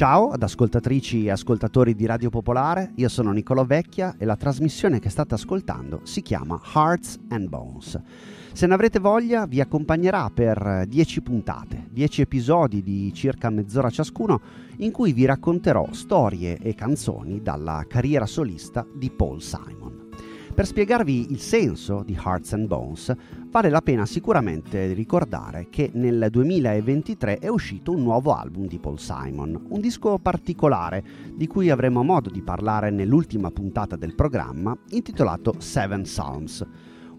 Ciao ad ascoltatrici e ascoltatori di Radio Popolare, io sono Niccolò Vecchia e la trasmissione che state ascoltando si chiama Hearts and Bones. Se ne avrete voglia vi accompagnerà per 10 puntate, 10 episodi di circa mezz'ora ciascuno in cui vi racconterò storie e canzoni dalla carriera solista di Paul Simon. Per spiegarvi il senso di Hearts and Bones, vale la pena sicuramente ricordare che nel 2023 è uscito un nuovo album di Paul Simon, un disco particolare di cui avremo modo di parlare nell'ultima puntata del programma, intitolato Seven Psalms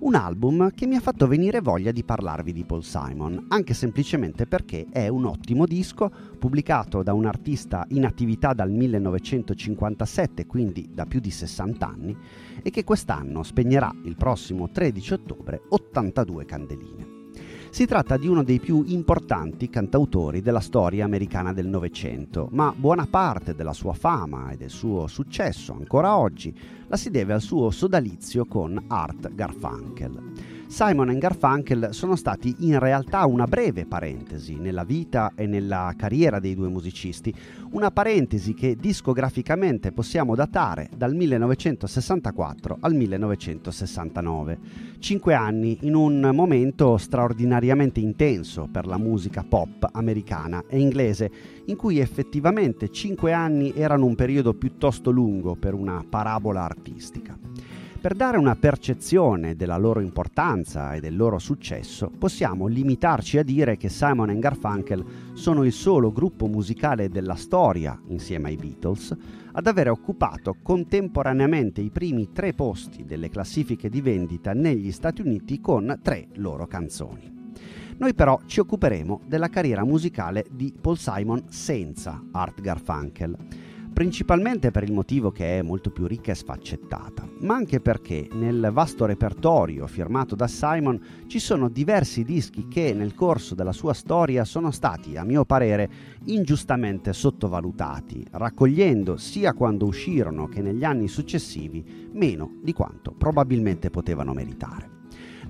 un album che mi ha fatto venire voglia di parlarvi di Paul Simon, anche semplicemente perché è un ottimo disco pubblicato da un artista in attività dal 1957, quindi da più di 60 anni, e che quest'anno spegnerà il prossimo 13 ottobre 82 candeline. Si tratta di uno dei più importanti cantautori della storia americana del Novecento, ma buona parte della sua fama e del suo successo ancora oggi la si deve al suo sodalizio con Art Garfunkel. Simon e Garfunkel sono stati in realtà una breve parentesi nella vita e nella carriera dei due musicisti, una parentesi che discograficamente possiamo datare dal 1964 al 1969. Cinque anni in un momento straordinariamente intenso per la musica pop americana e inglese, in cui effettivamente cinque anni erano un periodo piuttosto lungo per una parabola artistica. Per dare una percezione della loro importanza e del loro successo, possiamo limitarci a dire che Simon Garfunkel sono il solo gruppo musicale della storia, insieme ai Beatles, ad aver occupato contemporaneamente i primi tre posti delle classifiche di vendita negli Stati Uniti con tre loro canzoni. Noi però ci occuperemo della carriera musicale di Paul Simon senza Art Garfunkel principalmente per il motivo che è molto più ricca e sfaccettata, ma anche perché nel vasto repertorio firmato da Simon ci sono diversi dischi che nel corso della sua storia sono stati, a mio parere, ingiustamente sottovalutati, raccogliendo sia quando uscirono che negli anni successivi meno di quanto probabilmente potevano meritare.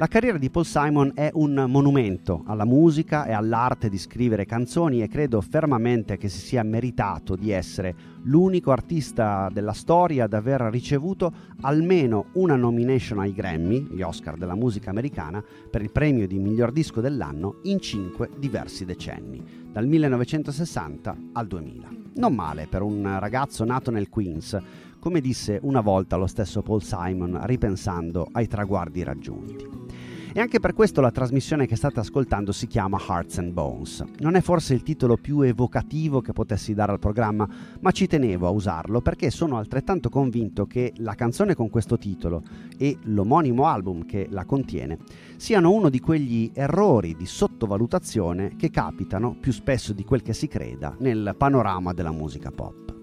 La carriera di Paul Simon è un monumento alla musica e all'arte di scrivere canzoni e credo fermamente che si sia meritato di essere l'unico artista della storia ad aver ricevuto almeno una nomination ai Grammy, gli Oscar della musica americana, per il premio di miglior disco dell'anno in cinque diversi decenni, dal 1960 al 2000. Non male per un ragazzo nato nel Queens, come disse una volta lo stesso Paul Simon ripensando ai traguardi raggiunti. E anche per questo la trasmissione che state ascoltando si chiama Hearts and Bones. Non è forse il titolo più evocativo che potessi dare al programma, ma ci tenevo a usarlo perché sono altrettanto convinto che la canzone con questo titolo e l'omonimo album che la contiene siano uno di quegli errori di sottovalutazione che capitano più spesso di quel che si creda nel panorama della musica pop.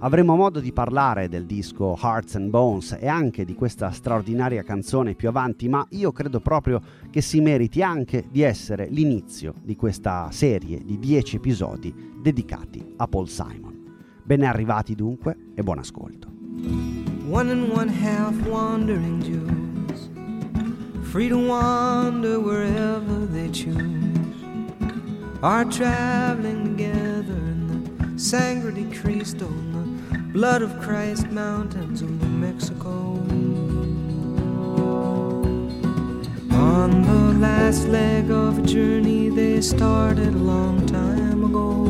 Avremo modo di parlare del disco Hearts and Bones e anche di questa straordinaria canzone più avanti, ma io credo proprio che si meriti anche di essere l'inizio di questa serie di 10 episodi dedicati a Paul Simon. Ben arrivati dunque e buon ascolto. One and one half wandering Jews, free to wander wherever they choose, are traveling together in the Sangre de Cristo. Blood of Christ mountains of New Mexico. On the last leg of a journey they started a long time ago,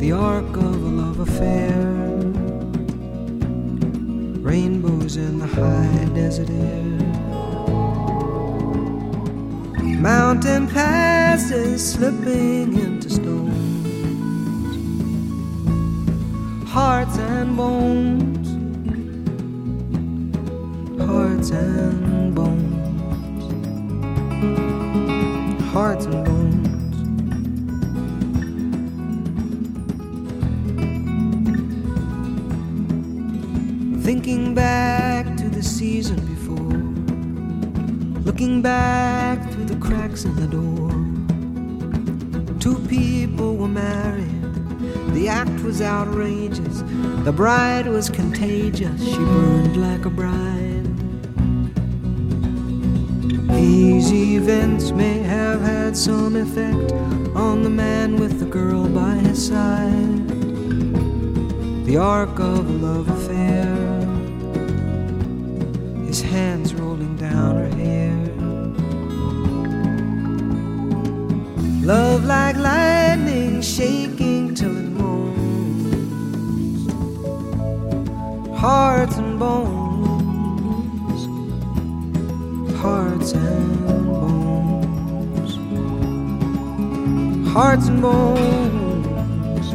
the arc of a love affair, rainbows in the high desert air. Mountain passes slipping into stone hearts and bones, hearts and bones, hearts and bones. Thinking back to the season before, looking back through the cracks in the door, two people were married the act was outrageous. The bride was contagious. She burned like a bride. These events may have had some effect on the man with the girl by his side. The arc of a love affair, his hands rolling down her hair. Love like lightning shaking Hearts and bones, hearts and bones, hearts and bones,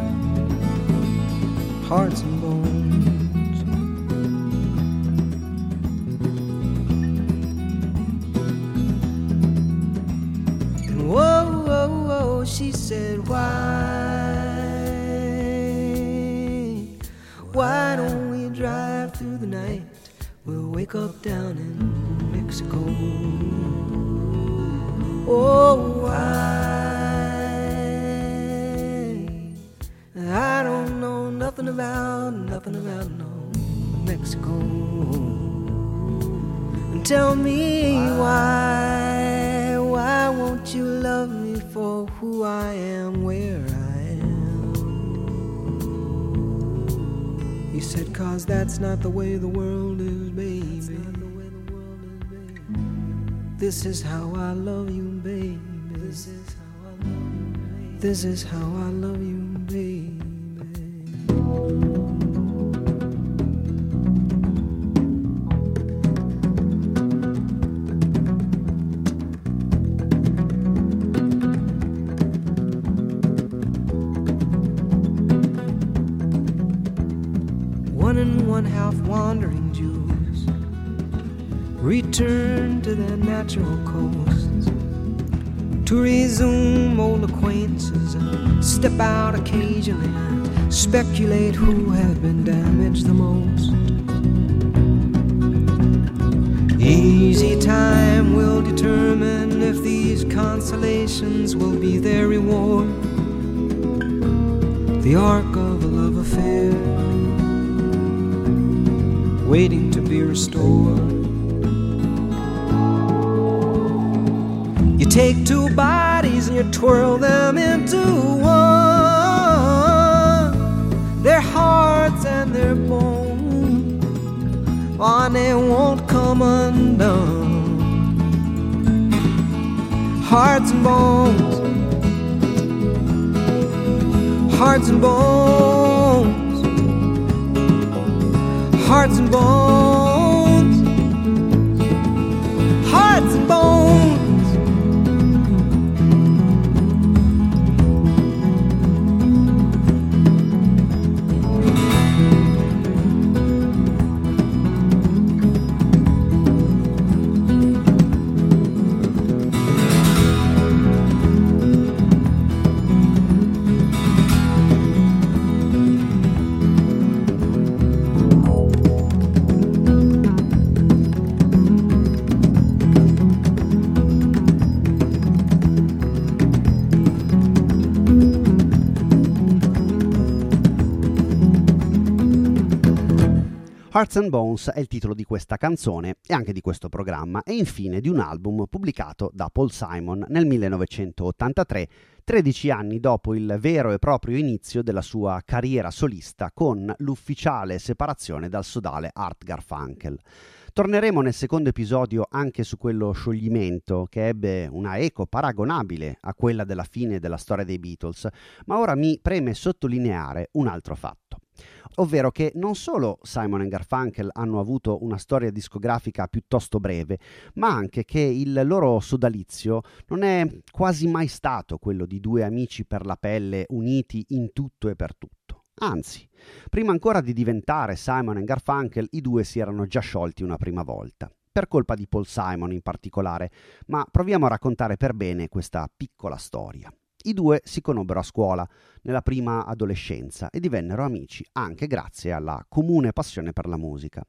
hearts and bones. And whoa, whoa, whoa, she said, why? Why don't the night? We'll wake up down in Mexico. Oh, why? I don't know nothing about, nothing about no Mexico. And tell me why, why won't you love me for who I am, where He said, Cause that's not the way the world is, baby. This is how I love you, baby. This is how I love you, baby. This is how I love you, baby. One and one half wandering Jews return to their natural coasts to resume old acquaintances and step out occasionally and speculate who have been damaged the most. Easy time will determine if these consolations will be their reward. The arc of a love affair waiting to be restored. You take two bodies and you twirl them into one. Their hearts and their bones, and they won't come undone. Hearts and bones, hearts and bones, hearts and bones, Hearts and Bones è il titolo di questa canzone e anche di questo programma e infine di un album pubblicato da Paul Simon nel 1983, 13 anni dopo il vero e proprio inizio della sua carriera solista con l'ufficiale separazione dal sodale Art Garfunkel. Torneremo nel secondo episodio anche su quello scioglimento che ebbe una eco paragonabile a quella della fine della storia dei Beatles, ma ora mi preme sottolineare un altro fatto ovvero che non solo Simon e Garfunkel hanno avuto una storia discografica piuttosto breve, ma anche che il loro sodalizio non è quasi mai stato quello di due amici per la pelle uniti in tutto e per tutto. Anzi, prima ancora di diventare Simon e Garfunkel, i due si erano già sciolti una prima volta per colpa di Paul Simon in particolare, ma proviamo a raccontare per bene questa piccola storia. I due si conobbero a scuola, nella prima adolescenza, e divennero amici anche grazie alla comune passione per la musica.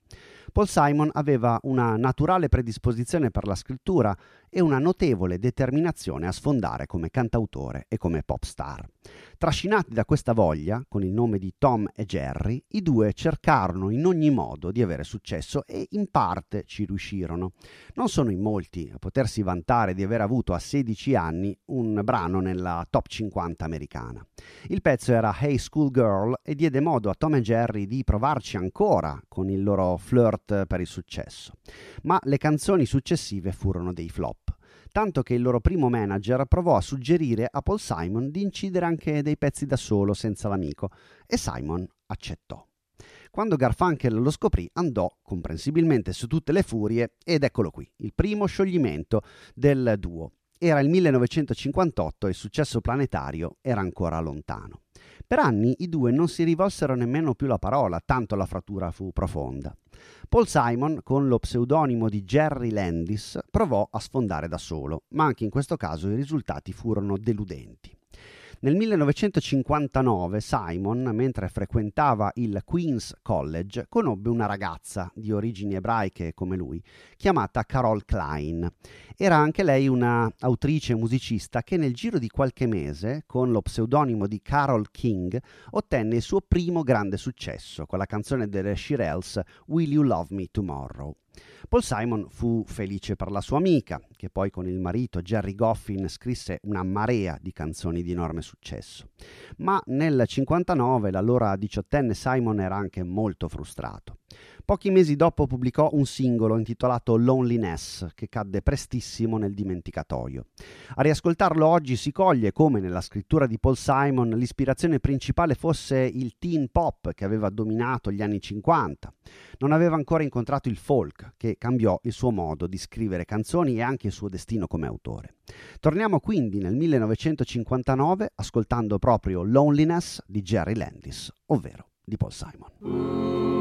Paul Simon aveva una naturale predisposizione per la scrittura e una notevole determinazione a sfondare come cantautore e come pop star. Trascinati da questa voglia, con il nome di Tom e Jerry, i due cercarono in ogni modo di avere successo e in parte ci riuscirono. Non sono in molti a potersi vantare di aver avuto a 16 anni un brano nella top 50 americana. Il pezzo era Hey School Girl e diede modo a Tom e Jerry di provarci ancora con il loro flirt per il successo. Ma le canzoni successive furono dei flop tanto che il loro primo manager provò a suggerire a Paul Simon di incidere anche dei pezzi da solo senza l'amico e Simon accettò. Quando Garfunkel lo scoprì andò comprensibilmente su tutte le furie ed eccolo qui, il primo scioglimento del duo. Era il 1958 e il successo planetario era ancora lontano. Per anni i due non si rivolsero nemmeno più la parola, tanto la frattura fu profonda. Paul Simon, con lo pseudonimo di Jerry Landis, provò a sfondare da solo, ma anche in questo caso i risultati furono deludenti. Nel 1959 Simon, mentre frequentava il Queen's College, conobbe una ragazza di origini ebraiche come lui, chiamata Carol Klein. Era anche lei una autrice musicista che nel giro di qualche mese, con lo pseudonimo di Carol King, ottenne il suo primo grande successo con la canzone delle Shirelles Will You Love Me Tomorrow. Paul Simon fu felice per la sua amica, che poi con il marito Jerry Goffin scrisse una marea di canzoni di enorme successo. Ma nel 59 l'allora diciottenne Simon era anche molto frustrato. Pochi mesi dopo pubblicò un singolo intitolato Loneliness, che cadde prestissimo nel dimenticatoio. A riascoltarlo oggi si coglie come nella scrittura di Paul Simon l'ispirazione principale fosse il teen pop che aveva dominato gli anni 50. Non aveva ancora incontrato il folk, che cambiò il suo modo di scrivere canzoni e anche il suo destino come autore. Torniamo quindi nel 1959 ascoltando proprio Loneliness di Jerry Landis, ovvero di Paul Simon.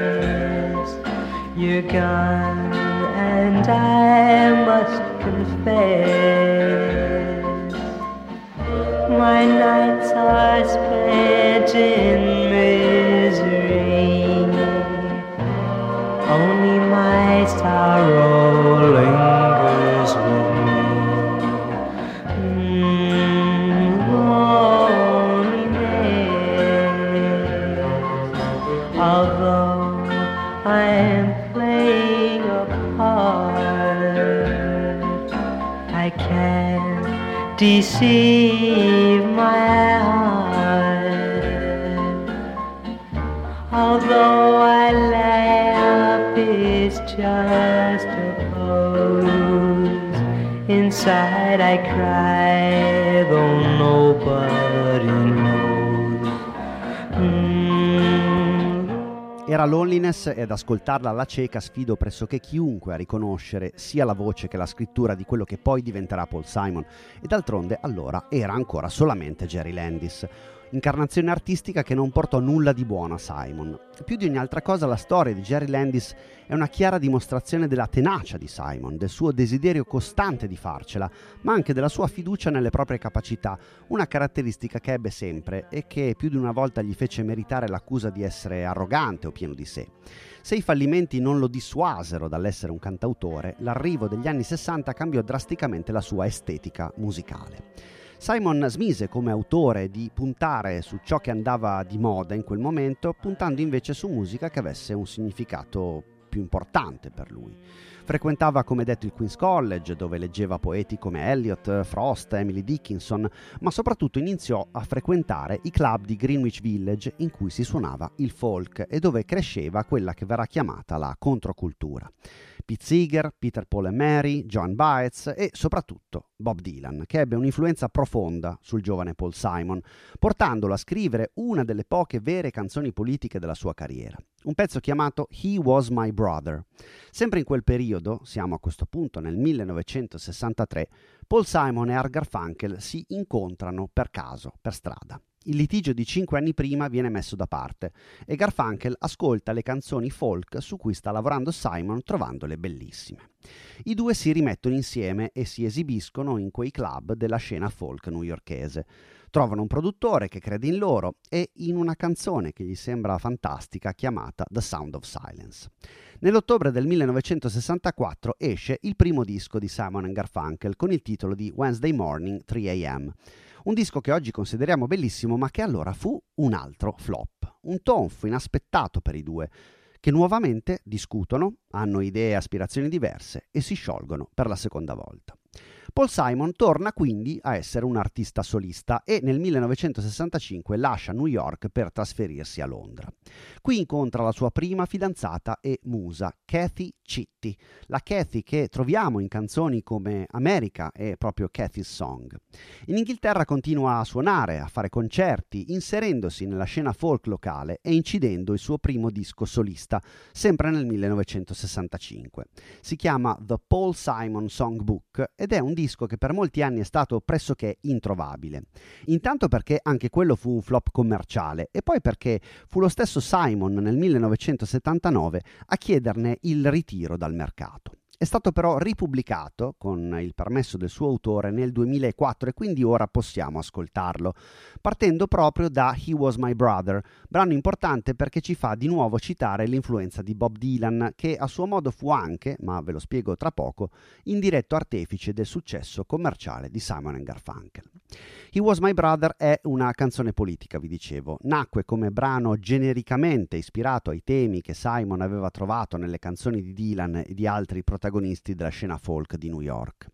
Loneliness. You're gone, and I must confess, my nights are spent in misery. Only my sorrow see. Era Loneliness ed ascoltarla alla cieca sfido pressoché chiunque a riconoscere sia la voce che la scrittura di quello che poi diventerà Paul Simon e d'altronde allora era ancora solamente Jerry Landis. Incarnazione artistica che non portò nulla di buono a Simon. Più di ogni altra cosa la storia di Jerry Landis è una chiara dimostrazione della tenacia di Simon, del suo desiderio costante di farcela, ma anche della sua fiducia nelle proprie capacità, una caratteristica che ebbe sempre e che più di una volta gli fece meritare l'accusa di essere arrogante o pieno di sé. Se i fallimenti non lo dissuasero dall'essere un cantautore, l'arrivo degli anni 60 cambiò drasticamente la sua estetica musicale. Simon smise come autore di puntare su ciò che andava di moda in quel momento, puntando invece su musica che avesse un significato più importante per lui. Frequentava, come detto, il Queen's College, dove leggeva poeti come Eliot, Frost, Emily Dickinson, ma soprattutto iniziò a frequentare i club di Greenwich Village in cui si suonava il folk e dove cresceva quella che verrà chiamata la controcultura. Pete Seeger, Peter Paul e Mary, John Baez e soprattutto Bob Dylan, che ebbe un'influenza profonda sul giovane Paul Simon, portandolo a scrivere una delle poche vere canzoni politiche della sua carriera, un pezzo chiamato He Was My Brother. Sempre in quel periodo, siamo a questo punto nel 1963, Paul Simon e Art Garfunkel si incontrano per caso, per strada. Il litigio di cinque anni prima viene messo da parte e Garfunkel ascolta le canzoni folk su cui sta lavorando Simon trovandole bellissime. I due si rimettono insieme e si esibiscono in quei club della scena folk newyorkese. Trovano un produttore che crede in loro e in una canzone che gli sembra fantastica chiamata The Sound of Silence. Nell'ottobre del 1964 esce il primo disco di Simon Garfunkel con il titolo di Wednesday Morning 3 am. Un disco che oggi consideriamo bellissimo, ma che allora fu un altro flop, un tonfo inaspettato per i due, che nuovamente discutono, hanno idee e aspirazioni diverse e si sciolgono per la seconda volta. Paul Simon torna quindi a essere un artista solista e nel 1965 lascia New York per trasferirsi a Londra. Qui incontra la sua prima fidanzata e musa, Kathy Chitty, la Kathy che troviamo in canzoni come America e proprio Kathy's Song. In Inghilterra continua a suonare, a fare concerti, inserendosi nella scena folk locale e incidendo il suo primo disco solista, sempre nel 1965. Si chiama The Paul Simon Songbook ed è un disco che per molti anni è stato pressoché introvabile. Intanto perché anche quello fu un flop commerciale e poi perché fu lo stesso Simon nel 1979 a chiederne il ritiro dal mercato. È stato però ripubblicato con il permesso del suo autore nel 2004 e quindi ora possiamo ascoltarlo, partendo proprio da He Was My Brother, brano importante perché ci fa di nuovo citare l'influenza di Bob Dylan, che a suo modo fu anche, ma ve lo spiego tra poco, indiretto artefice del successo commerciale di Simon Garfunkel. He Was My Brother è una canzone politica, vi dicevo. Nacque come brano genericamente ispirato ai temi che Simon aveva trovato nelle canzoni di Dylan e di altri protagonisti della scena folk di New York.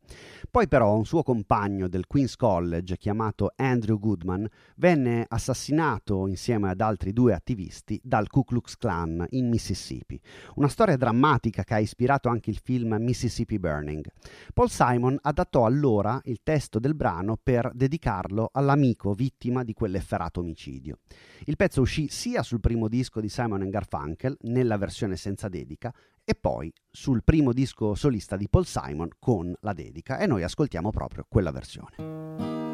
Poi però un suo compagno del Queen's College chiamato Andrew Goodman venne assassinato insieme ad altri due attivisti dal Ku Klux Klan in Mississippi. Una storia drammatica che ha ispirato anche il film Mississippi Burning. Paul Simon adattò allora il testo del brano per dedicarlo all'amico vittima di quell'efferato omicidio. Il pezzo uscì sia sul primo disco di Simon Garfunkel, nella versione senza dedica, e poi sul primo disco solista di Paul Simon con la dedica e noi ascoltiamo proprio quella versione.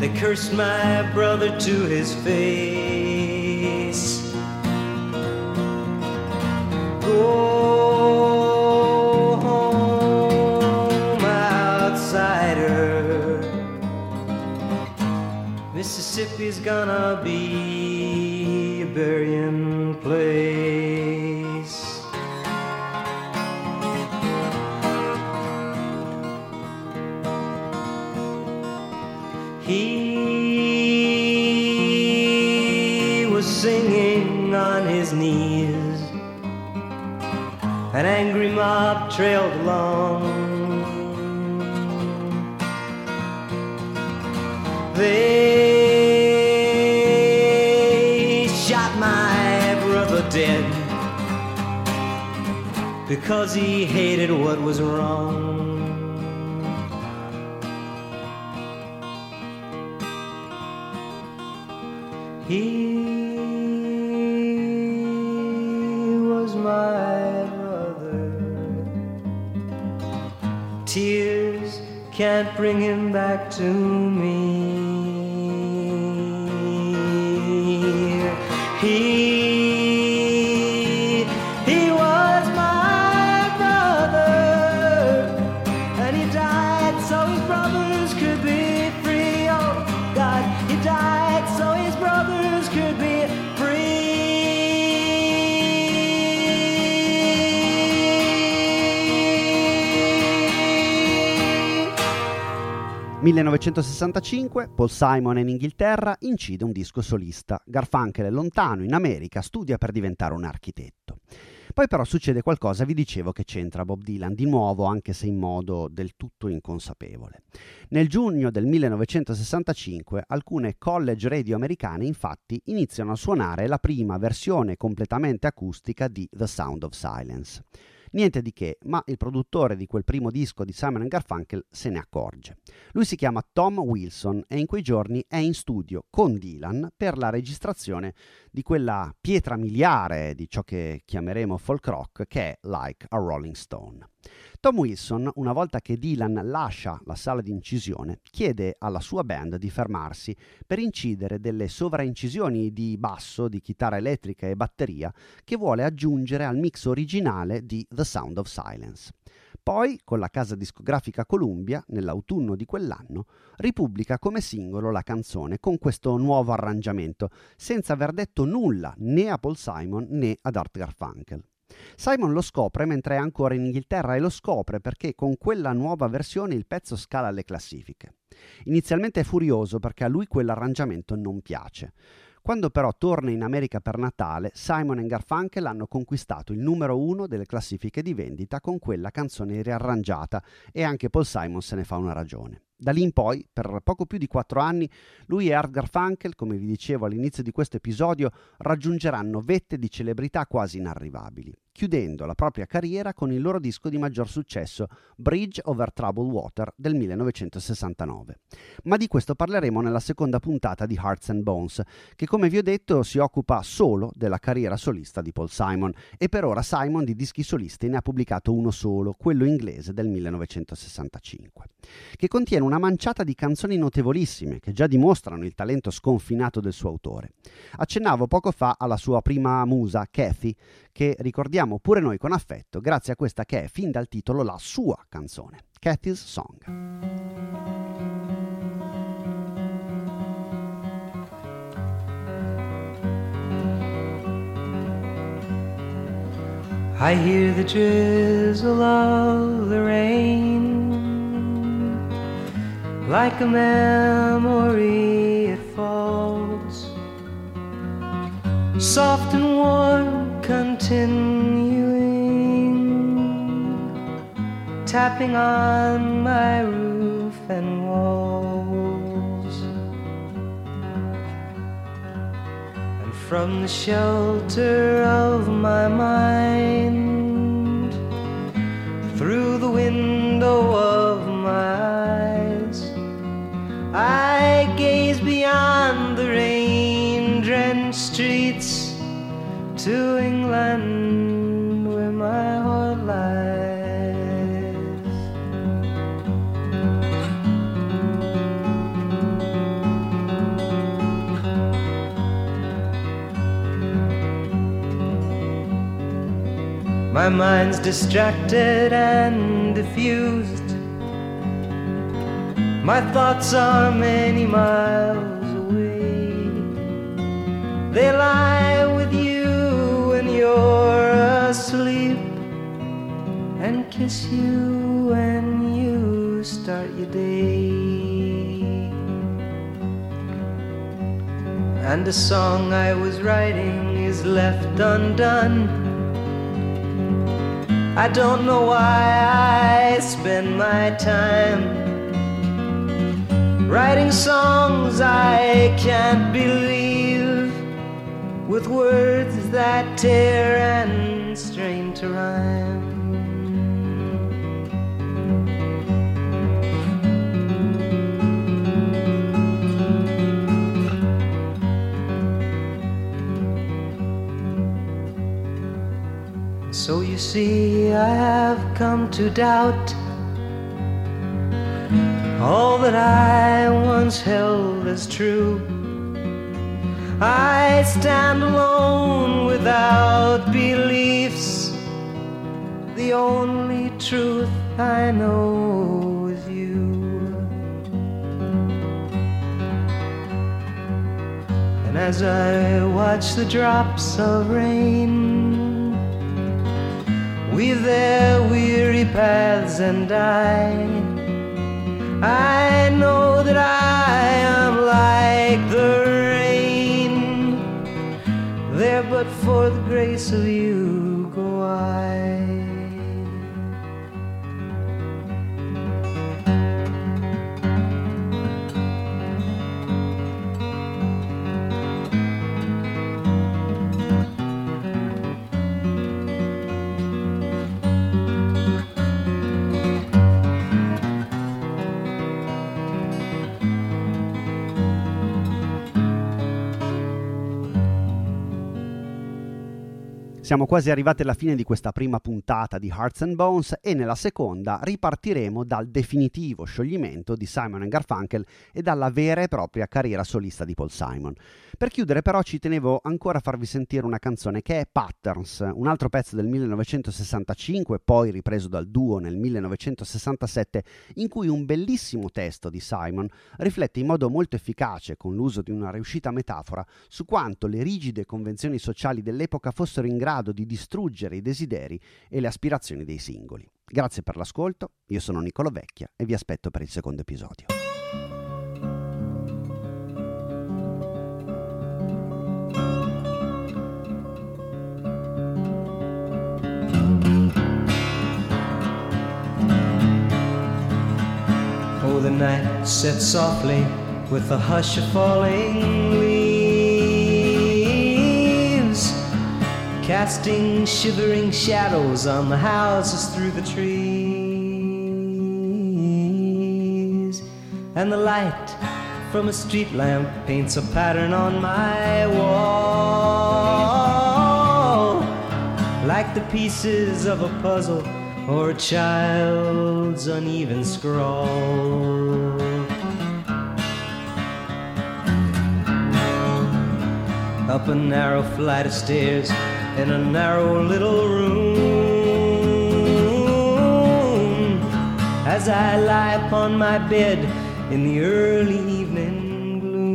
They cursed my brother to his face. Go home, outsider. Mississippi's gonna be mob trailed along. They shot my brother dead because he hated what was wrong. He can't bring him back to me. 1965, Paul Simon in Inghilterra incide un disco solista. Garfunkel è lontano, in America, studia per diventare un architetto. Poi però succede qualcosa, vi dicevo che c'entra Bob Dylan di nuovo, anche se in modo del tutto inconsapevole. Nel giugno del 1965 alcune college radio americane infatti iniziano a suonare la prima versione completamente acustica di The Sound of Silence. Niente di che, ma il produttore di quel primo disco di Simon Garfunkel se ne accorge. Lui si chiama Tom Wilson e in quei giorni è in studio con Dylan per la registrazione di quella pietra miliare di ciò che chiameremo folk rock che è Like a Rolling Stone. Tom Wilson, una volta che Dylan lascia la sala di incisione, chiede alla sua band di fermarsi per incidere delle sovraincisioni di basso, di chitarra elettrica e batteria che vuole aggiungere al mix originale di The Sound of Silence. Poi, con la casa discografica Columbia, nell'autunno di quell'anno, ripubblica come singolo la canzone con questo nuovo arrangiamento, senza aver detto nulla né a Paul Simon né ad Art Garfunkel. Simon lo scopre mentre è ancora in Inghilterra e lo scopre perché con quella nuova versione il pezzo scala le classifiche. Inizialmente è furioso perché a lui quell'arrangiamento non piace. Quando però torna in America per Natale, Simon e Garfunkel hanno conquistato il numero uno delle classifiche di vendita con quella canzone riarrangiata e anche Paul Simon se ne fa una ragione. Da lì in poi, per poco più di quattro anni, lui e Art Garfunkel, come vi dicevo all'inizio di questo episodio, raggiungeranno vette di celebrità quasi inarrivabili chiudendo la propria carriera con il loro disco di maggior successo, Bridge Over Troubled Water del 1969. Ma di questo parleremo nella seconda puntata di Hearts and Bones, che come vi ho detto si occupa solo della carriera solista di Paul Simon e per ora Simon di dischi solisti ne ha pubblicato uno solo, quello inglese del 1965, che contiene una manciata di canzoni notevolissime che già dimostrano il talento sconfinato del suo autore. Accennavo poco fa alla sua prima musa, Kathy, che ricordiamo pure noi con affetto grazie a questa che è fin dal titolo la sua canzone, Cathy's Song. I hear the drizzle of the rain like a memory it falls soft and warm continuing, tapping on my roof and walls. And from the shelter of my mind, mind's distracted and diffused. My thoughts are many miles away. They lie with you when you're asleep and kiss you when you start your day. And a song I was writing is left undone. I don't know why I spend my time writing songs I can't believe with words that tear and strain to rhyme. So you see, I have come to doubt all that I once held as true. I stand alone without beliefs. The only truth I know is you. And as I watch the drops of rain weave their weary paths and die, I know that I am like the rain. There, but for the grace of you, Siamo quasi arrivati alla fine di questa prima puntata di Hearts and Bones e nella seconda ripartiremo dal definitivo scioglimento di Simon Garfunkel e dalla vera e propria carriera solista di Paul Simon. Per chiudere però ci tenevo ancora a farvi sentire una canzone che è Patterns, un altro pezzo del 1965, poi ripreso dal duo nel 1967, in cui un bellissimo testo di Simon riflette in modo molto efficace, con l'uso di una riuscita metafora, su quanto le rigide convenzioni sociali dell'epoca fossero in grado grado di distruggere i desideri e le aspirazioni dei singoli. Grazie per l'ascolto, io sono Nicolo Vecchia e vi aspetto per il secondo episodio. Oh, the night set softly with the hush of falling leaves, casting shivering shadows on the houses through the trees. And the light from a street lamp paints a pattern on my wall, like the pieces of a puzzle or a child's uneven scrawl. Up a narrow flight of stairs in a narrow little room. As I lie upon my bed in the early evening gloom,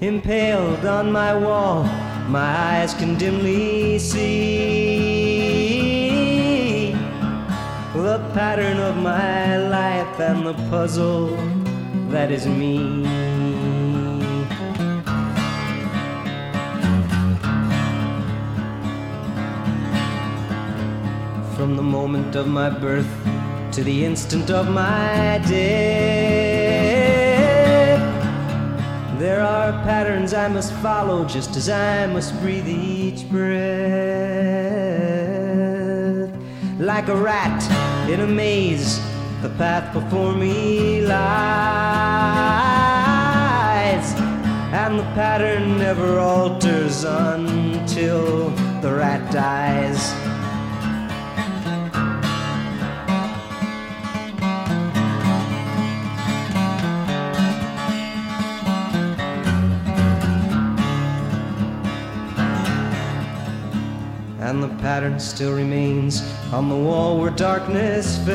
impaled on my wall, my eyes can dimly see the pattern of my life and the puzzle that is me. From the moment of my birth to the instant of my death, there are patterns I must follow just as I must breathe each breath. Like a rat in a maze, the path before me lies, and the pattern never alters until the rat dies. And the pattern still remains on the wall where darkness fell.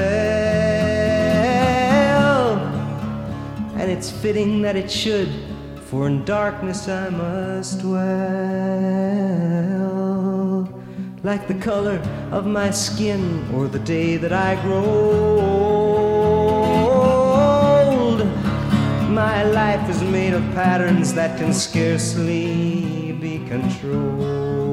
And it's fitting that it should, for in darkness I must dwell. Like the color of my skin or the day that I grow old. My life is made of patterns that can scarcely be controlled.